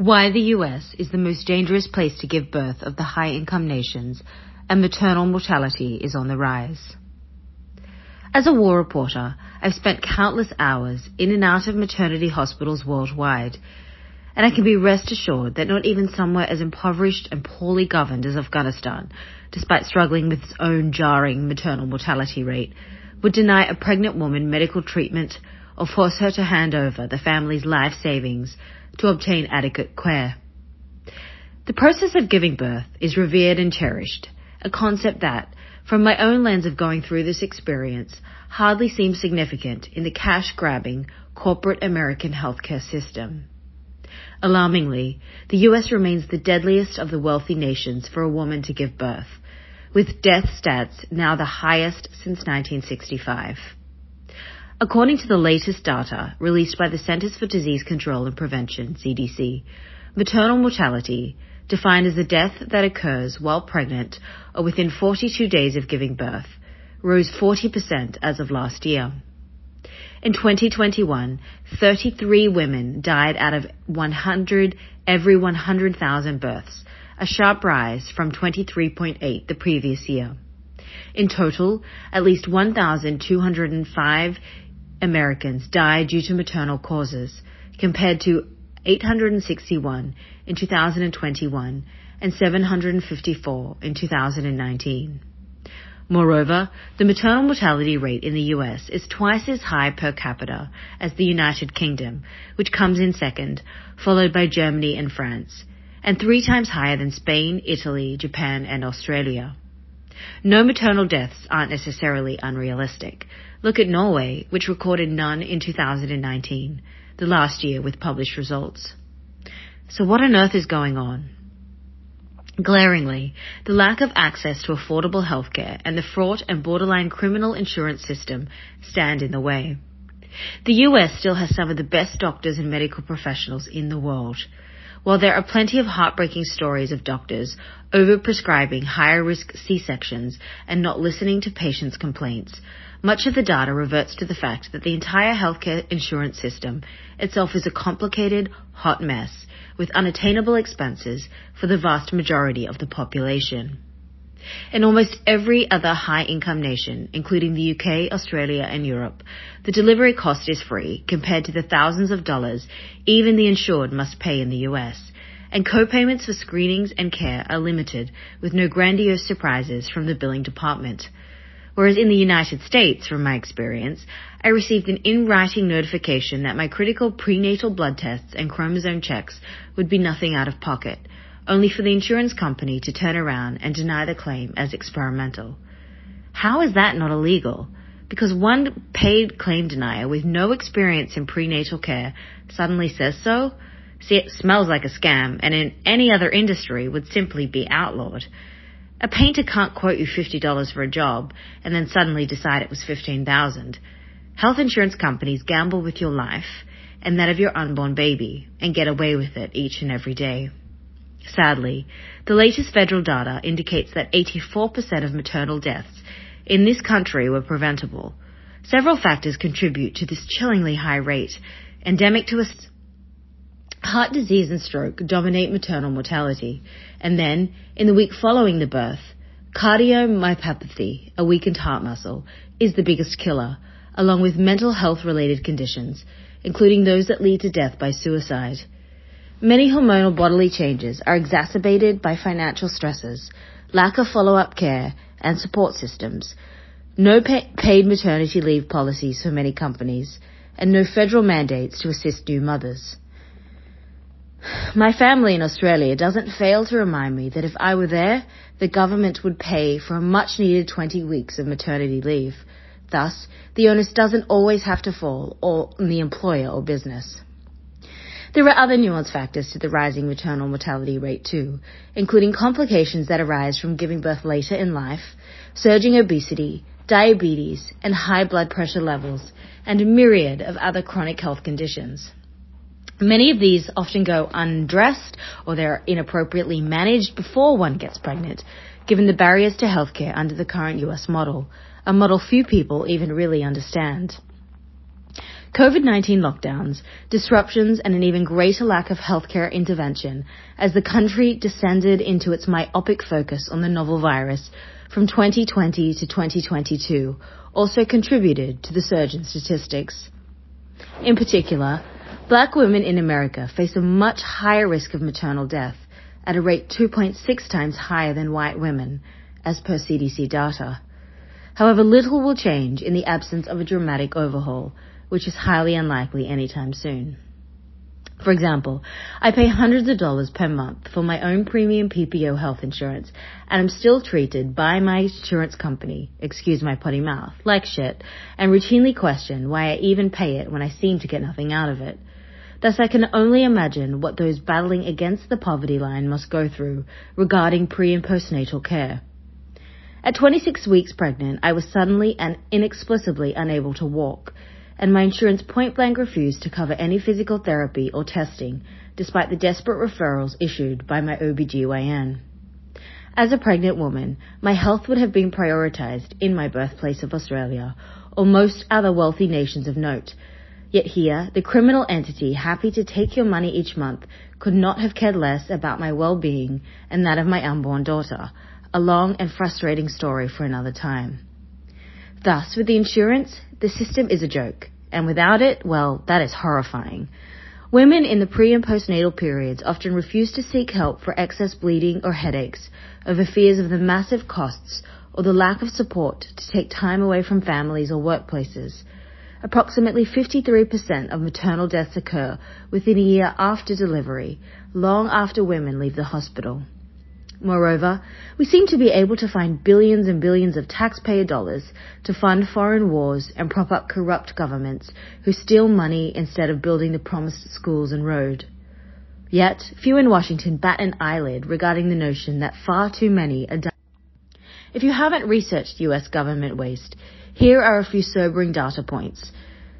Why the US is the most dangerous place to give birth of the high income nations and maternal mortality is on the rise. As a war reporter, I've spent countless hours in and out of maternity hospitals worldwide, and I can be rest assured that not even somewhere as impoverished and poorly governed as Afghanistan, despite struggling with its own jarring maternal mortality rate, would deny a pregnant woman medical treatment or force her to hand over the family's life savings to obtain adequate care. The process of giving birth is revered and cherished, a concept that, from my own lens of going through this experience, hardly seems significant in the cash grabbing corporate American healthcare system. Alarmingly, the US remains the deadliest of the wealthy nations for a woman to give birth, with death stats now the highest since 1965. According to the latest data released by the Centers for Disease Control and Prevention, CDC, maternal mortality, defined as a death that occurs while pregnant or within 42 days of giving birth, rose 40% as of last year. In 2021, 33 women died out of 100 every 100,000 births, a sharp rise from 23.8 the previous year. In total, at least 1,205 Americans die due to maternal causes, compared to 861 in 2021 and 754 in 2019. Moreover, the maternal mortality rate in the US is twice as high per capita as the United Kingdom, which comes in second, followed by Germany and France, and three times higher than Spain, Italy, Japan, and Australia. No maternal deaths aren't necessarily unrealistic. Look at Norway, which recorded none in 2019, the last year with published results. So what on earth is going on? Glaringly, the lack of access to affordable healthcare and the fraught and borderline criminal insurance system stand in the way. The US still has some of the best doctors and medical professionals in the world. While there are plenty of heartbreaking stories of doctors overprescribing higher risk C-sections and not listening to patients' complaints, much of the data reverts to the fact that the entire healthcare insurance system itself is a complicated, hot mess with unattainable expenses for the vast majority of the population. In almost every other high income nation, including the UK, Australia, and Europe, the delivery cost is free compared to the thousands of dollars even the insured must pay in the US. And co-payments for screenings and care are limited with no grandiose surprises from the billing department. Whereas in the United States, from my experience, I received an in-writing notification that my critical prenatal blood tests and chromosome checks would be nothing out of pocket, only for the insurance company to turn around and deny the claim as experimental. How is that not illegal? Because one paid claim denier with no experience in prenatal care suddenly says so? See, it smells like a scam and in any other industry would simply be outlawed. A painter can't quote you $50 for a job and then suddenly decide it was 15,000. Health insurance companies gamble with your life and that of your unborn baby and get away with it each and every day. Sadly, the latest federal data indicates that 84% of maternal deaths in this country were preventable. Several factors contribute to this chillingly high rate. Endemic to us, heart disease and stroke dominate maternal mortality. And then, in the week following the birth, cardiomyopathy, a weakened heart muscle, is the biggest killer, along with mental health related conditions, including those that lead to death by suicide. Many hormonal bodily changes are exacerbated by financial stresses, lack of follow-up care and support systems, no paid maternity leave policies for many companies, and no federal mandates to assist new mothers. My family in Australia doesn't fail to remind me that if I were there, the government would pay for a much needed 20 weeks of maternity leave. Thus, the onus doesn't always have to fall on the employer or business. There are other nuanced factors to the rising maternal mortality rate too, including complications that arise from giving birth later in life, surging obesity, diabetes, and high blood pressure levels, and a myriad of other chronic health conditions. Many of these often go undressed or they're inappropriately managed before one gets pregnant, given the barriers to healthcare under the current US model, a model few people even really understand. COVID-19 lockdowns, disruptions, and an even greater lack of healthcare intervention as the country descended into its myopic focus on the novel virus from 2020 to 2022 also contributed to the surge in statistics. In particular, black women in America face a much higher risk of maternal death at a rate 2.6 times higher than white women, as per CDC data. However, little will change in the absence of a dramatic overhaul, which is highly unlikely anytime soon. For example, I pay hundreds of dollars per month for my own premium PPO health insurance, and I'm still treated by my insurance company, excuse my potty mouth, like shit, and routinely question why I even pay it when I seem to get nothing out of it. Thus I can only imagine what those battling against the poverty line must go through regarding pre and postnatal care. At 26 weeks pregnant, I was suddenly and inexplicably unable to walk, and my insurance point blank refused to cover any physical therapy or testing, despite the desperate referrals issued by my OBGYN. As a pregnant woman, my health would have been prioritized in my birthplace of Australia, or most other wealthy nations of note. Yet here, the criminal entity happy to take your money each month could not have cared less about my well-being and that of my unborn daughter, a long and frustrating story for another time. Thus, with the insurance, the system is a joke, and without it, well, that is horrifying. Women in the pre and postnatal periods often refuse to seek help for excess bleeding or headaches over fears of the massive costs or the lack of support to take time away from families or workplaces. Approximately 53% of maternal deaths occur within a year after delivery, long after women leave the hospital. Moreover, we seem to be able to find billions and billions of taxpayer dollars to fund foreign wars and prop up corrupt governments who steal money instead of building the promised schools and road. Yet, few in Washington bat an eyelid regarding the notion that far too many are. If you haven't researched US government waste, here are a few sobering data points.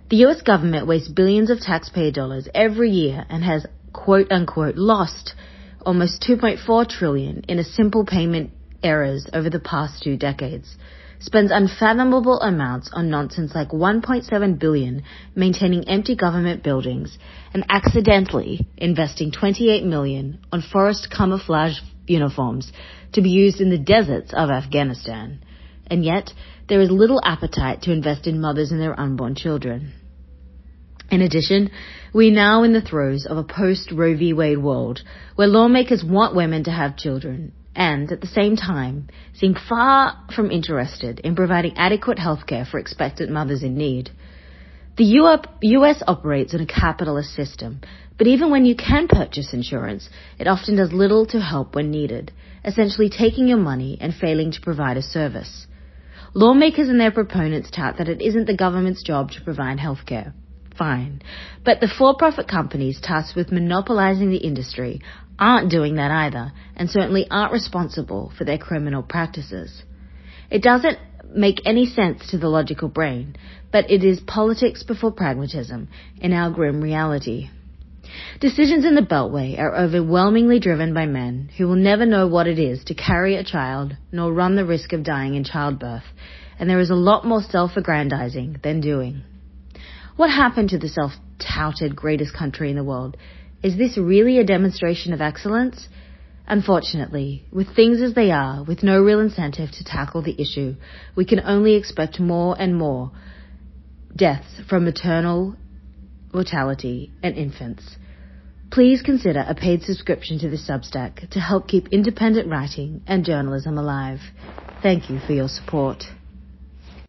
The US government wastes billions of taxpayer dollars every year and has quote unquote lost almost 2.4 trillion in a simple payment errors over the past two decades, spends unfathomable amounts on nonsense like 1.7 billion maintaining empty government buildings and accidentally investing 28 million on forest camouflage uniforms to be used in the deserts of Afghanistan. And yet, there is little appetite to invest in mothers and their unborn children. In addition, we're now in the throes of a post Roe v. Wade world where lawmakers want women to have children and, at the same time, seem far from interested in providing adequate healthcare for expectant mothers in need. The US operates in a capitalist system, but even when you can purchase insurance, it often does little to help when needed, essentially taking your money and failing to provide a service. Lawmakers and their proponents tout that it isn't the government's job to provide healthcare fine. But the for-profit companies tasked with monopolizing the industry aren't doing that either, and certainly aren't responsible for their criminal practices. It doesn't make any sense to the logical brain, but it is politics before pragmatism in our grim reality. Decisions in the Beltway are overwhelmingly driven by men who will never know what it is to carry a child nor run the risk of dying in childbirth, and there is a lot more self-aggrandizing than doing. What happened to the self-touted greatest country in the world? Is this really a demonstration of excellence? Unfortunately, with things as they are, with no real incentive to tackle the issue, we can only expect more and more deaths from maternal mortality and infants. Please consider a paid subscription to this Substack to help keep independent writing and journalism alive. Thank you for your support.